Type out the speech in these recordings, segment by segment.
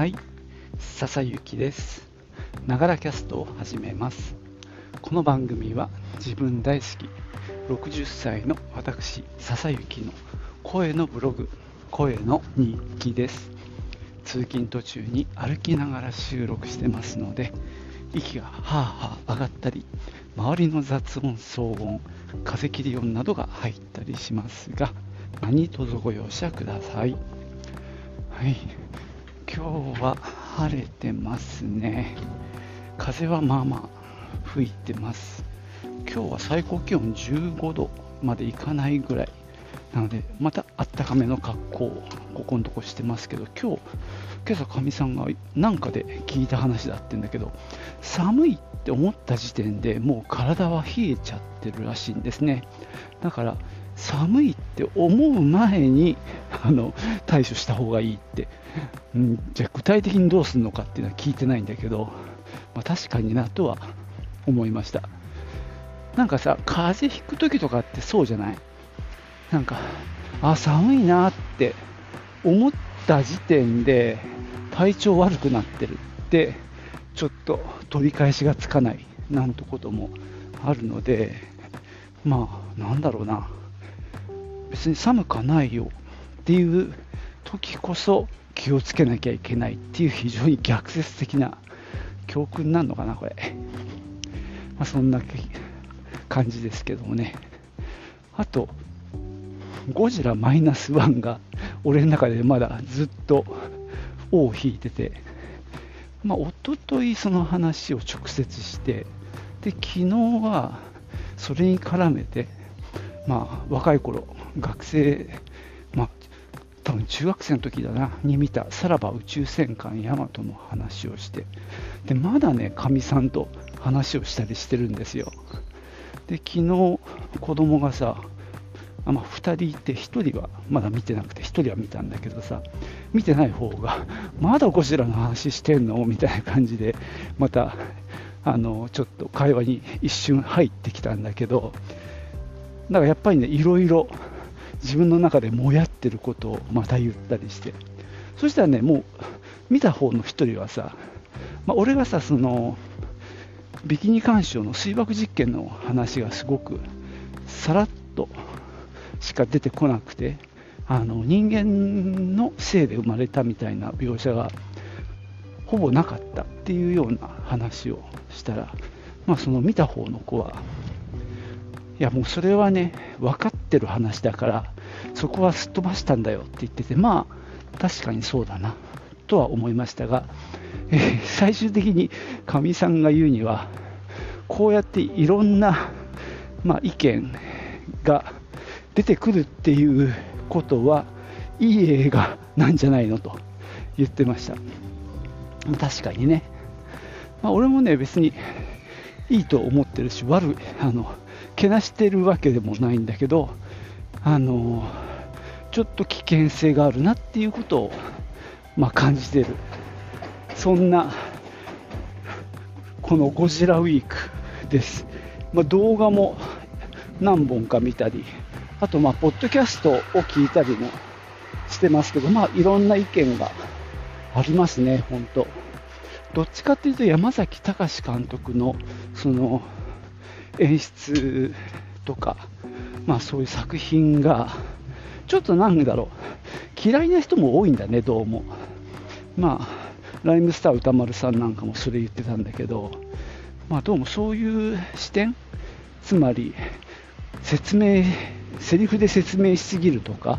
はい、笹雪です。ながらキャストを始めます。この番組は自分大好き60歳の私、笹雪の声のブログ、声の日記です。通勤途中に歩きながら収録してますので、息がはあはあ上がったり、周りの雑音、騒音、風切り音などが入ったりしますが、何卒ご容赦ください。はい、今日は晴れてますね。風はまあまあ吹いてます。今日は最高気温15度までいかないぐらいなので、またあったかめの格好をここのとこしてますけど、今日、今朝かみさんがなんかで聞いた話だってんだけど、寒いって思った時点でもう体は冷えちゃってるらしいんですね。だから寒いって思う前にあの対処した方がいいって、うん、じゃあ具体的にどうするのかっていうのは聞いてないんだけど、まあ、確かになとは思いました。なんかさ風邪ひく時とかってそうじゃない？なんかあ寒いなって思った時点で体調悪くなってるってちょっと取り返しがつかないなんてこともあるのでまあなんだろうな。別に寒かないよっていう時こそ気をつけなきゃいけないっていう非常に逆説的な教訓なのかなこれ、まあ、そんな感じですけどもね。あとゴジラマイナスワンが俺の中でまだずっと尾を引いてて。まあ一昨日その話を直接してで昨日はそれに絡めてまあ若い頃学生、まあ、多分中学生の時だな、に見たさらば宇宙戦艦ヤマトの話をして、でまだね、かみさんと話をしたりしてるんですよ。で、昨日、子供がさ、あまあ、2人いて、1人はまだ見てなくて、1人は見たんだけどさ、見てない方が、まだゴジラの話してんの？みたいな感じで、また、あのちょっと会話に一瞬入ってきたんだけど、だからやっぱりね、いろいろ自分の中でもやってることをまた言ったりして。そしたらねもう見た方の一人はさ、まあ、俺がさそのビキニ干渉の水爆実験の話がすごくさらっとしか出てこなくてあの人間のせいで生まれたみたいな描写がほぼなかったっていうような話をしたら、まあ、その見た方の子はいやもうそれはね分かってる話だからそこはすっ飛ばしたんだよって言っててまあ確かにそうだなとは思いましたが、えー、最終的にかみさんが言うにはこうやっていろんな、まあ、意見が出てくるっていうことはいい映画なんじゃないのと言ってました。確かにね、まあ、俺もね別にいいと思ってるし悪いあのけなしてるわけでもないんだけど、あのちょっと危険性があるなっていうことを、まあ、感じてる、そんなこのゴジラウィークです。まあ、動画も何本か見たり、あと、まあ、ポッドキャストを聞いたりもしてますけど、まあ、いろんな意見がありますね、本当。どっちかっていうと山崎隆監督のその演出とか、まあ、そういう作品がちょっとなんだろう嫌いな人も多いんだね、どうも。まあ、ライムスター歌丸さんなんかもそれ言ってたんだけど、まあ、どうもそういう視点、つまり説明、セリフで説明しすぎるとか、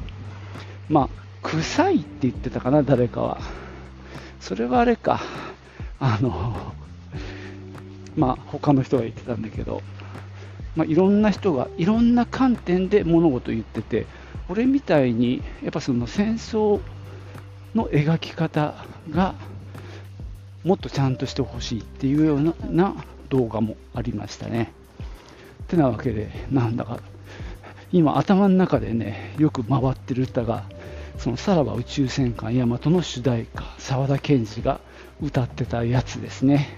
まあ、臭いって言ってたかな、誰かは。それはあれか、あの、まあ、他の人が言ってたんだけど、まあ、いろんな人がいろんな観点で物事を言ってて、俺みたいにやっぱその戦争の描き方がもっとちゃんとしてほしいっていうような動画もありましたね。てなわけで、なんだか今頭の中でね、よく回ってる歌が、そのさらば宇宙戦艦ヤマトの主題歌、沢田研二が歌ってたやつですね。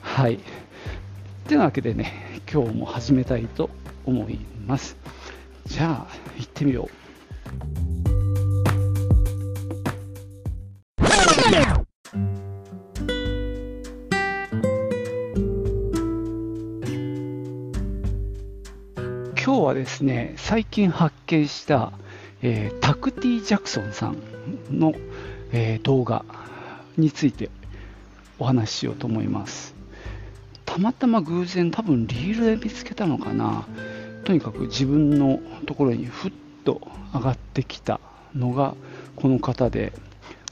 はい。てなわけでね、今日も始めたいと思います。じゃあ、行ってみよう。今日はですね、最近発見した、えー、タクティ・ジャクソンさんの、えー、動画についてお話ししようと思います。たまたま偶然多分リールで見つけたのかな。とにかく自分のところにふっと上がってきたのがこの方で、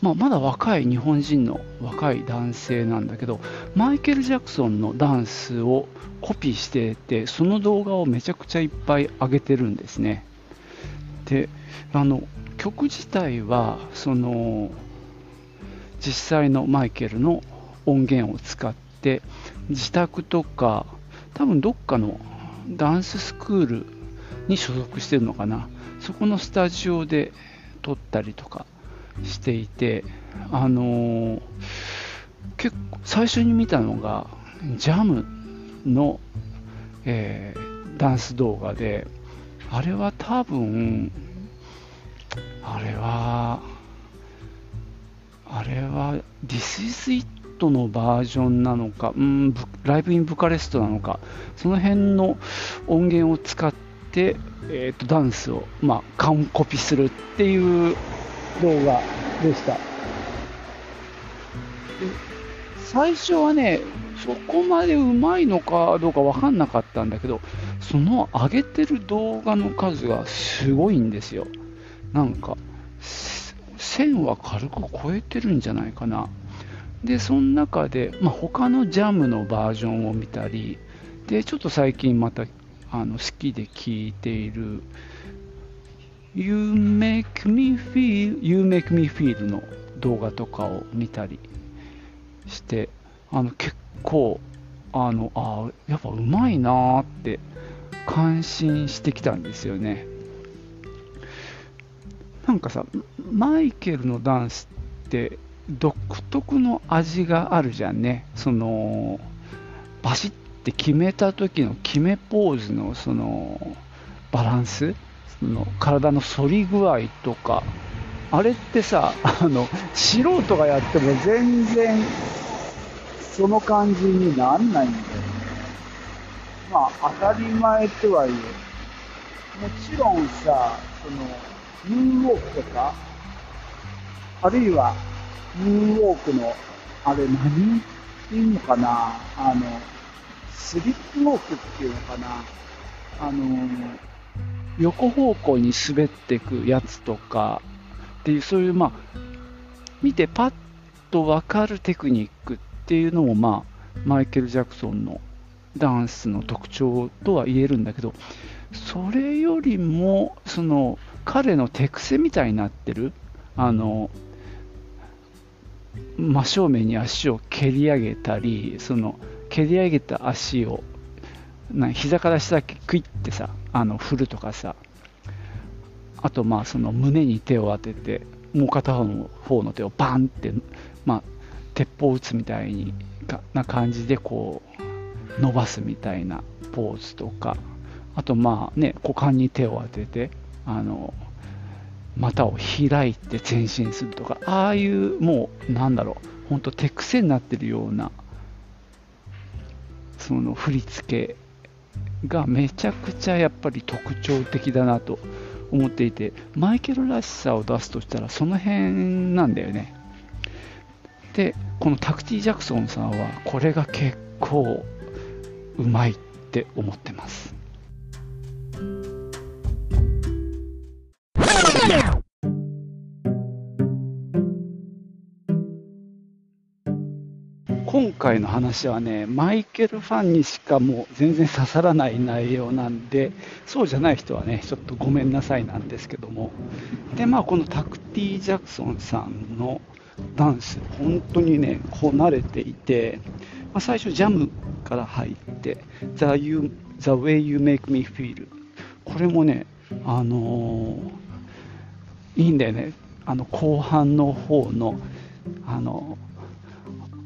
まあ、まだ若い日本人の若い男性なんだけどマイケル・ジャクソンのダンスをコピーしててその動画をめちゃくちゃいっぱい上げてるんですねであの曲自体はその実際のマイケルの音源を使って自宅とか多分どっかのダンススクールに所属してるのかな。そこのスタジオで撮ったりとかしていてあのー、結構最初に見たのがジャムの、えー、ダンス動画であれは多分あれはあれは This is It のバージョンなのか、うん、ライブインブカレストなのか、その辺の音源を使って、えーと、ダンスを、まあ、完コピするっていう動画でした。最初はね、そこまでうまいのかどうか分かんなかったんだけど、その上げてる動画の数がすごいんですよ。なんか、1000は軽く超えてるんじゃないかな。で、その中で、まあ、他のジャムのバージョンを見たり、で、ちょっと最近またあの好きで聴いている You Make Me Feel You Make Me Feel の動画とかを見たりしてあの結構あのあやっぱうまいなーって感心してきたんですよね。なんかさマイケルのダンスって独特の味があるじゃんね。そのバシッて決めた時の決めポーズのそのバランス？その体の反り具合とか。あれってさあの素人がやっても全然その感じになんないんだよね。まあ当たり前とはいえ。もちろんさそのムーンウォークとかあるいはムーンウォークのあれ何っていうのかな？あのスリップウォークっていうのかな？あの横方向に滑っていくやつとかっていうそういうまあ見てパッと分かるテクニックっていうのもまあマイケル・ジャクソンのダンスの特徴とは言えるんだけどそれよりもその彼の手癖みたいになってるあの真正面に足を蹴り上げたりその蹴り上げた足をな膝から下だけクイッてさあの振るとかさあとまあその胸に手を当ててもう片方の方の手をバンって、まあ、鉄砲を撃つみたいにな感じでこう伸ばすみたいなポーズとかあとまあね股間に手を当ててあの股を開いて前進するとかああいうもうなんだろう本当手癖になってるようなその振り付けがめちゃくちゃやっぱり特徴的だなと思っていてマイケルらしさを出すとしたらその辺なんだよね。でこのタクティ・ジャクソンさんはこれが結構うまいって思ってます。今回の話はね、マイケルファンにしかもう全然刺さらない内容なんで、そうじゃない人はね、ちょっとごめんなさいなんですけども、で、まあ、このタクティ・ジャクソンさんのダンス、本当にね、こなれていて、まあ、最初、ジャムから入って、The, you, The Way You Make Me Feel、これもね、あのー、いいんだよね、あの後半の方の、あの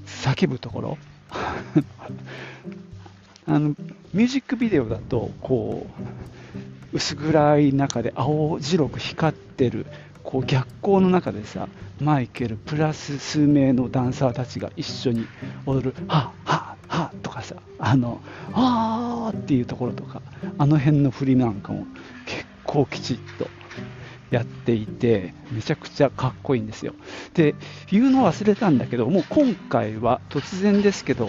叫ぶところ。あのミュージックビデオだとこう薄暗い中で青白く光ってるこう逆光の中でさマイケルプラス数名のダンサーたちが一緒に踊る「はっはっはっ」とかさああのあーっていうところとかあの辺の振りなんかも結構きちっと。やっていてめちゃくちゃかっこいいんですよ。で言うの忘れたんだけどもう今回は突然ですけど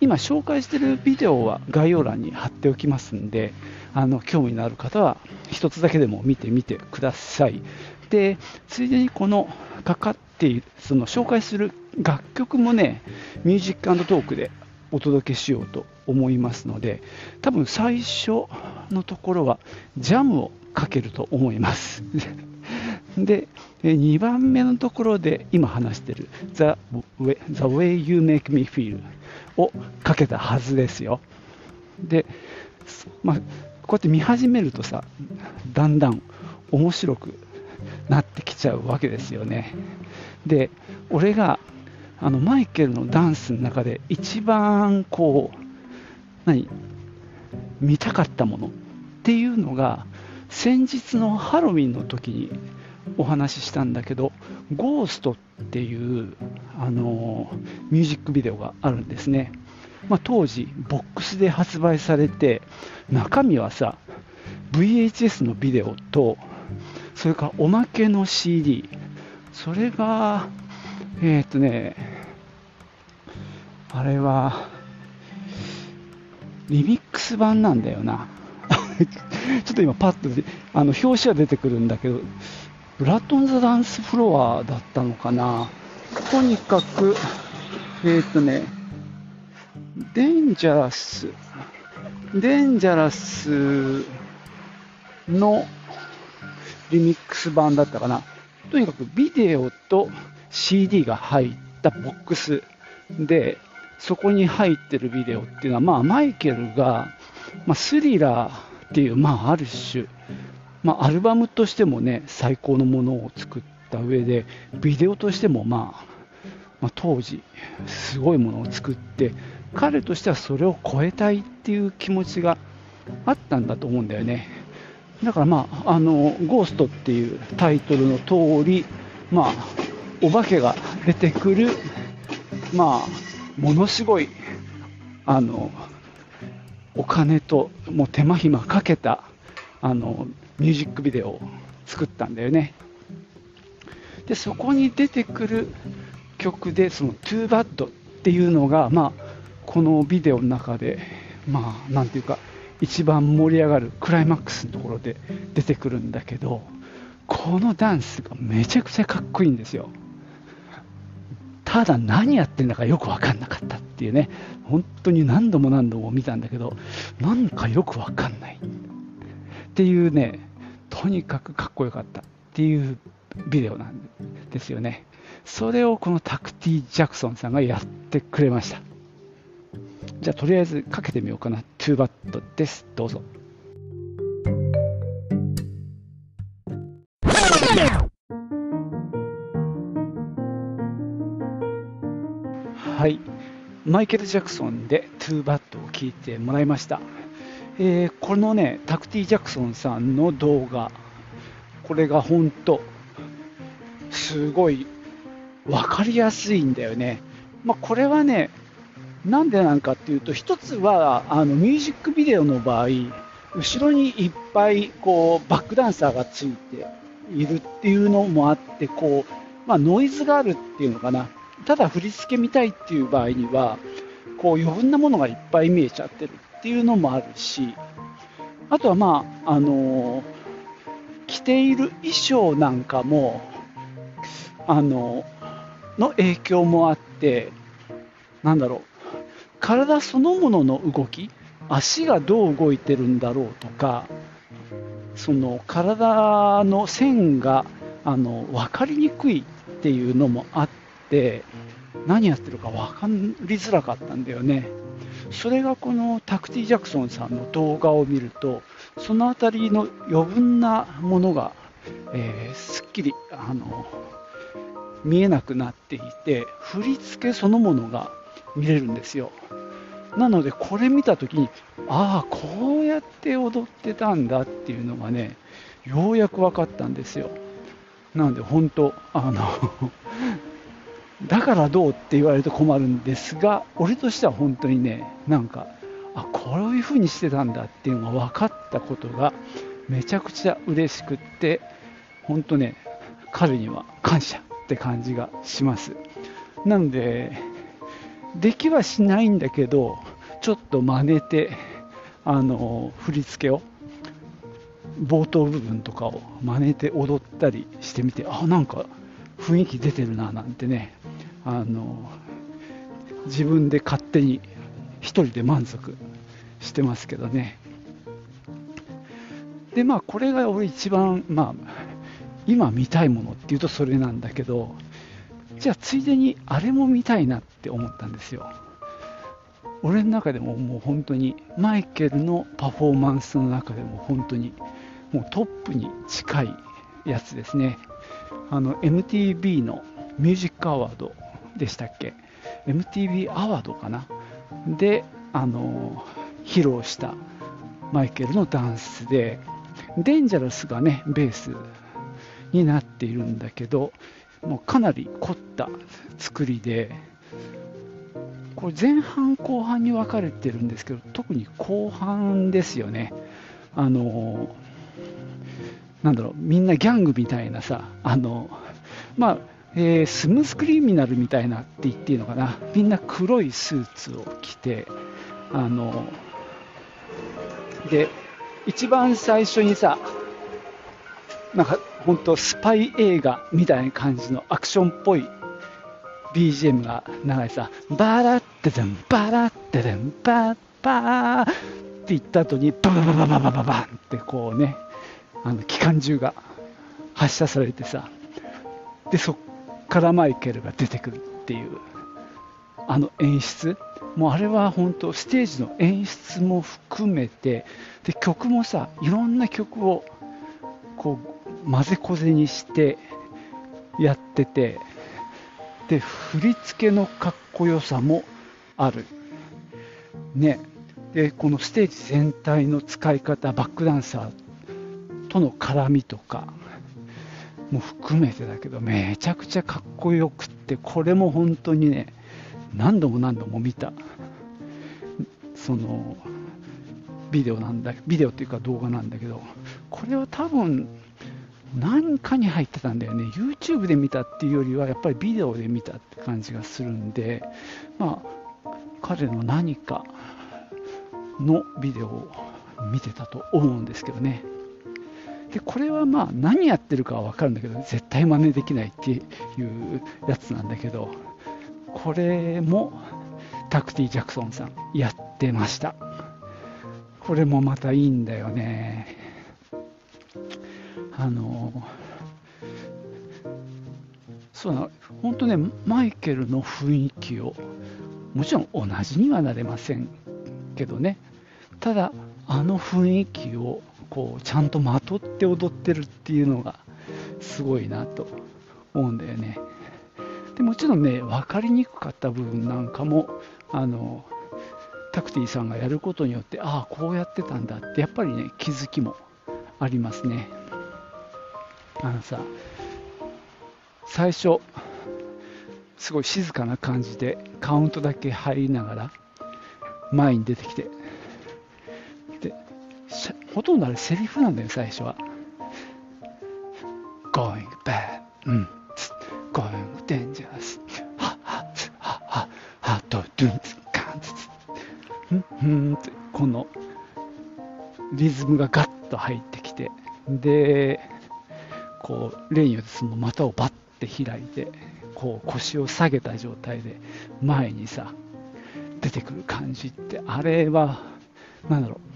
今紹介してるビデオは概要欄に貼っておきますんであの興味のある方は1つだけでも見てみてください。でついでにこのかかっているその紹介する楽曲もねミュージックトークでお届けしようと思いますので多分最初のところはジャムをかけると思います。で2番目のところで今話してる The Way You Make Me Feel をかけたはずですよ。で、まあ、こうやって見始めるとさだんだん面白くなってきちゃうわけですよね。で俺があのマイケルのダンスの中で一番こう何見たかったものっていうのが先日のハロウィンの時にお話ししたんだけど「ゴーストっていうあのミュージックビデオがあるんですね、まあ、当時ボックスで発売されて中身はさ VHS のビデオとそれからおまけの CD それがえっ、とねあれはリミックス版なんだよな。ちょっと今パッとあの表紙は出てくるんだけどブラッド・ン・ザ・ダンスフロアだったのかな。とにかくえっ、ー、とねデンジャラスデンジャラスのリミックス版だったかな。とにかくビデオと CD が入ったボックスでそこに入ってるビデオっていうのは、まあ、マイケルが、まあ、スリラーっていう、まあ、ある種、まあ、アルバムとしてもね最高のものを作った上でビデオとしても、まあ、まあ、当時すごいものを作って彼としてはそれを超えたいっていう気持ちがあったんだと思うんだよね。だからまああの「ゴースト」っていうタイトルの通りまあお化けが出てくるまあものすごいあのお金ともう手間暇かけたあのミュージックビデオを作ったんだよね。でそこに出てくる曲でその「トゥーバッドっていうのが、まあ、このビデオの中でまあなんていうか一番盛り上がるクライマックスのところで出てくるんだけどこのダンスがめちゃくちゃかっこいいんですよ。ただ何やってんだかよく分かんなかったっていうね、本当に何度も何度も見たんだけど、なんかよく分かんないっていうね、とにかくかっこよかったっていうビデオなんですよね。それをこのタクティ・ジャクソンさんがやってくれました。じゃあとりあえずかけてみようかな。トゥーバットです。どうぞ。はい、マイケル・ジャクソンでトゥーバットを聞いてもらいました、えー、このねタクティ・ジャクソンさんの動画。これが本当すごい分かりやすいんだよね、まあ、これはねなんでなんかっていうと一つはあのミュージックビデオの場合後ろにいっぱいこうバックダンサーがついているっていうのもあってこう、まあ、ノイズがあるっていうのかな。ただ振り付け見たいっていう場合には、こう余分なものがいっぱい見えちゃってるっていうのもあるし、あとはまあ、あの着ている衣装なんかも、あのの影響もあって、なんだろう、体そのものの動き、足がどう動いてるんだろうとか、その体の線があの分かりにくいっていうのもあって、何やってるか分かりづらかったんだよね。それがこのタクティ・ジャクソンさんの動画を見ると、その辺りの余分なものが、えー、すっきりあの見えなくなっていて、振り付けそのものが見れるんですよ。なので、これ見たときに、ああ、こうやって踊ってたんだっていうのがね、ようやく分かったんですよ。なので、本当、あのだからどうって言われると困るんですが、俺としては本当にね、なんか、あこういう風にしてたんだっていうのが分かったことがめちゃくちゃ嬉しくって本当ね彼には感謝って感じがします。なのでできはしないんだけどちょっと真似てあの振り付けを冒頭部分とかを真似て踊ったりしてみてあなんか雰囲気出てるななんてね。あの自分で勝手に1人で満足してますけどね。でまあこれが俺一番まあ今見たいものっていうとそれなんだけどじゃあついでにあれも見たいなって思ったんですよ。俺の中でももう本当にマイケルのパフォーマンスの中でも本当にもうトップに近いやつですね。あの MTV のミュージックアワードでしたっけ？MTV アワードかな？であの披露したマイケルのダンスでデンジャラスがねベースになっているんだけどもうかなり凝った作りでこれ前半後半に分かれてるんですけど特に後半ですよね。あのなんだろうみんなギャングみたいなさあのまあえー、スムースクリミナルみたいなって言っていいのかな。みんな黒いスーツを着てあので一番最初にさなんか本当スパイ映画みたいな感じのアクションっぽい BGM が流れてさバラッテデンバラッテデンバッバーって言った後にババババババババンってこうねあの機関銃が発射されてさでそっからマイケルが出てくるっていうあの演出もうあれは本当ステージの演出も含めてで曲もさいろんな曲をこう混ぜこぜにしてやっててで振り付けのかっこよさもある。ね。でこのステージ全体の使い方バックダンサーとの絡みとかも含めてだけどめちゃくちゃかっこよくってこれも本当にね何度も何度も見た。そのビデオなんだビデオっていうか動画なんだけどこれは多分何かに入ってたんだよね。YouTube で見たっていうよりはやっぱりビデオで見たって感じがするんでまあ彼の何かのビデオを見てたと思うんですけどね。でこれはまあ何やってるかは分かるんだけど絶対真似できないっていうやつなんだけどこれもタクティ・ジャクソンさんやってました。これもまたいいんだよね。あのそうな本当ねマイケルの雰囲気をもちろん同じにはなれませんけどね。ただあの雰囲気をこうちゃんとまとって踊ってるっていうのがすごいなと思うんだよね。でもちろんね分かりにくかった部分なんかもあのタクティさんがやることによってああこうやってたんだってやっぱりね気づきもありますね。あのさ最初すごい静かな感じでカウントだけ入りながら前に出てきてでほとんどあれセリフなんだよ、最初は。going bad, うん、going dangerous, はっはっはっははっとドゥンツカンツツんんってこのリズムがガッと入ってきて。でこう例によってその股をバッて開いてこう腰を下げた状態で前にさ出てくる感じってあれは何だろう。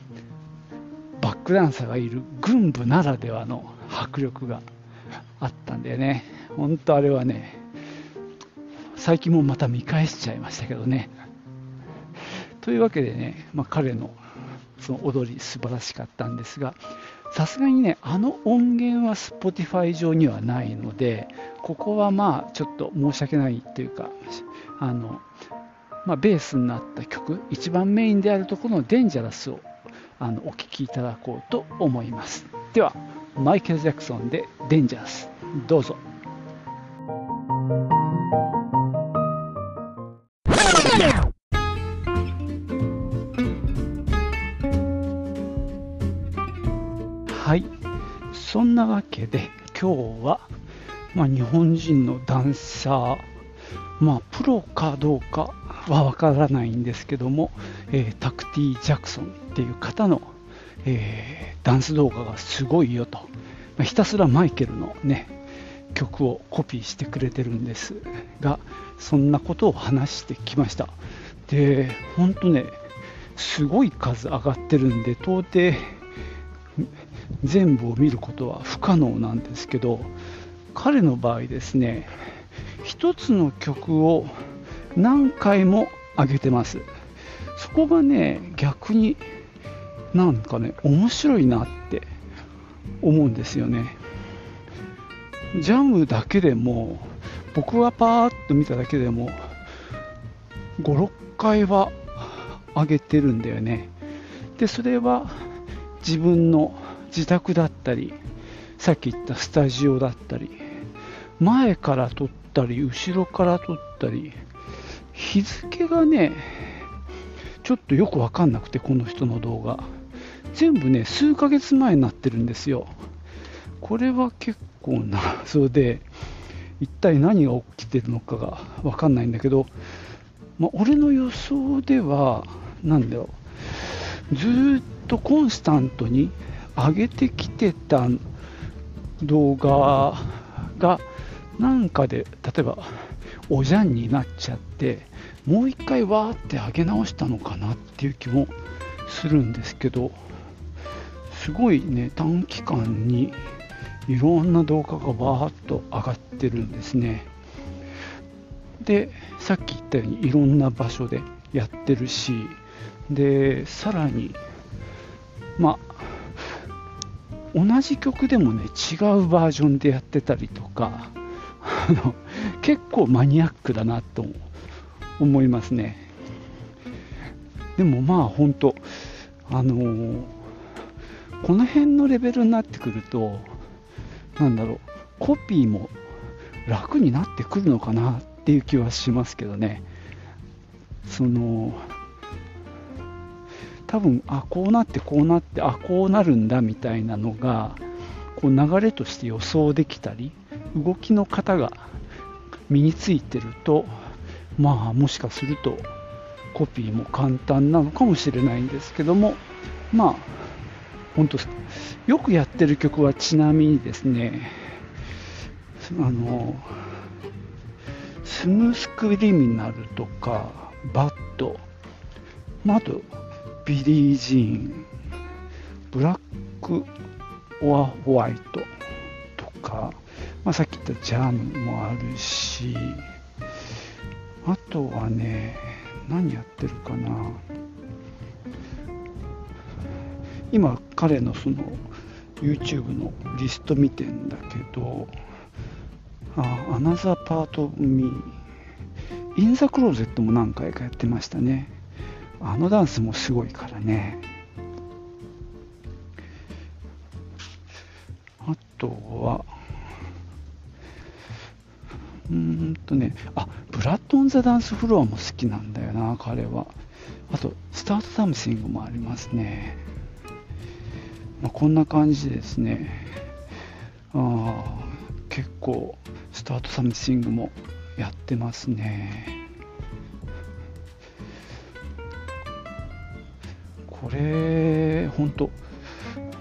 ックダンサーがいる軍部ならではの迫力があったんだよね。本当あれはね、最近もまた見返しちゃいましたけどね。というわけでね、まあ、彼のその踊り素晴らしかったんですが、さすがにね、あの音源は Spotify 上にはないので、ここはまあちょっと申し訳ないというか、あのまあ、ベースになった曲、一番メインであるところのデンジャラスをあのお聴きいただこうと思います。ではマイケル・ジャクソンで「デンジャース」どうぞ。はい。そんなわけで今日は、まあ、日本人のダンサーまあ、プロかどうかはわからないんですけども、えー、タクティ・ジャクソンっていう方の、えー、ダンス動画がすごいよと、まあ、ひたすらマイケルのね曲をコピーしてくれてるんですがそんなことを話してきました。で本当ねすごい数上がってるんで到底全部を見ることは不可能なんですけど彼の場合ですね一つの曲を何回も上げてます。そこがね逆になんかね面白いなって思うんですよね。ジャムだけでも僕がパーッと見ただけでも56回は上げてるんだよね。でそれは自分の自宅だったりさっき言ったスタジオだったり前から撮ったり後ろから撮ったり日付がねちょっとよくわかんなくてこの人の動画。全部ね数ヶ月前になってるんですよ。これは結構謎 で一体何が起きてるのかがわかんないんだけど、まあ、俺の予想では何だろう。ずっとコンスタントに上げてきてた動画がなんかで例えばおじゃんになっちゃってもう一回わーって上げ直したのかなっていう気もするんですけどすごいね短期間にいろんな動画がわーっと上がってるんですね。でさっき言ったようにいろんな場所でやってるしでさらにまあ同じ曲でもね違うバージョンでやってたりとかの結構マニアックだなと思いますね。でもまあ本当あのー、この辺のレベルになってくるとなんだろうコピーも楽になってくるのかなっていう気はしますけどね。その多分あこうなってこうなってあこうなるんだみたいなのがこう流れとして予想できたり動きの型が身についてるとまあもしかするとコピーも簡単なのかもしれないんですけどもまあ本当よくやってる曲はちなみにですねあのスムースクリミナルとかバッド、まあ、あとビリー・ジーン、ブラック・オア・ホワイトとか、まあ、さっき言ったジャムもあるし、あとはね、何やってるかな。今、彼のその YouTube のリスト見てんだけど、あ、アナザーパート・ミー、イン・ザ・クローゼットも何回かやってましたね。あのダンスもすごいからねあとはうんとねあブラッド・オン・ザ・ダンスフロアも好きなんだよな彼は。あとスタート・サムシングもありますね、まあ、こんな感じですね。あ結構スタート・サムシングもやってますね。これ本当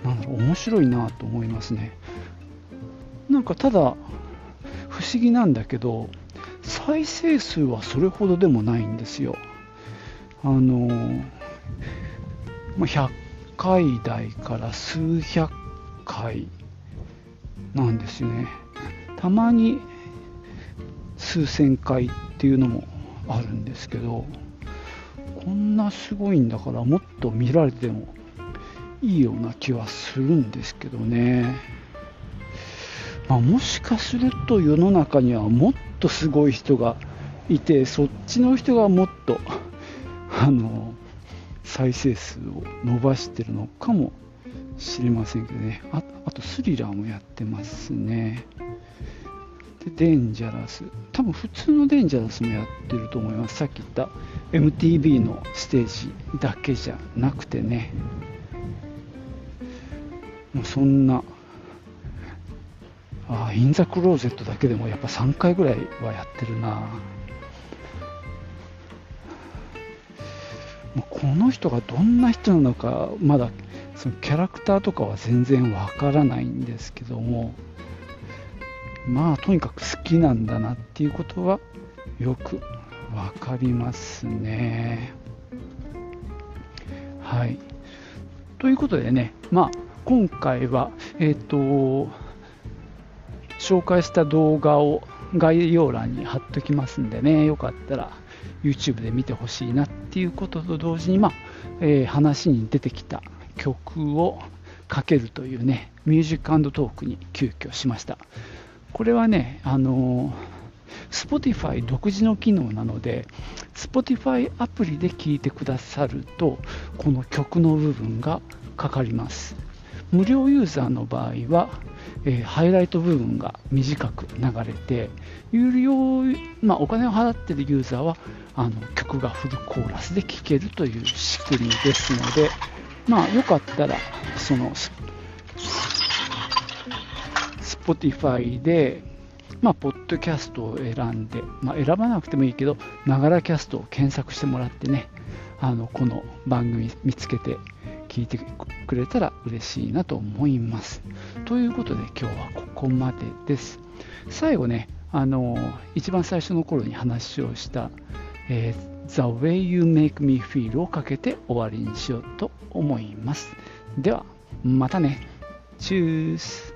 なんだろう面白いなと思いますね。なんかただ不思議なんだけど再生数はそれほどでもないんですよ。あの、100回台から数百回なんですよね。たまに数千回っていうのもあるんですけどこんなすごいんだからもっと見られてもいいような気はするんですけどね、まあ、もしかすると世の中にはもっとすごい人がいてそっちの人がもっと あの再生数を伸ばしてるのかもしれませんけどね。ああとスリラーもやってますね。でデンジャラス。多分普通のデンジャラスもやってると思います。さっき言った MTV のステージだけじゃなくてね。もうそんなあインザクローゼットだけでもやっぱ3回ぐらいはやってるな。この人がどんな人なのかまだそのキャラクターとかは全然わからないんですけども。まあとにかく好きなんだなっていうことはよくわかりますね。はい。ということでねまあ今回はえっ、ー、と紹介した動画を概要欄に貼っときますんでねよかったら YouTube で見てほしいなっていうことと同時に、まあえー、話に出てきた曲をかけるというねミュージックトークに急遽しました。これはねあの Spotify 独自の機能なので Spotify アプリで聴いてくださるとこの曲の部分がかかります。無料ユーザーの場合はえー、ハイライト部分が短く流れて有料、まあ、お金を払っているユーザーはあの曲がフルコーラスで聴けるという仕組みですので、まあ、よかったらその Spotify で、まあ、ポッドキャストを選んで、まあ、選ばなくてもいいけどながらキャストを検索してもらってねあのこの番組見つけて聞いてくれたら嬉しいなと思います。ということで今日はここまでです。最後ね、あの一番最初の頃に話をした、えー、The Way You Make Me Feel をかけて終わりにしようと思います。では、またね。チュース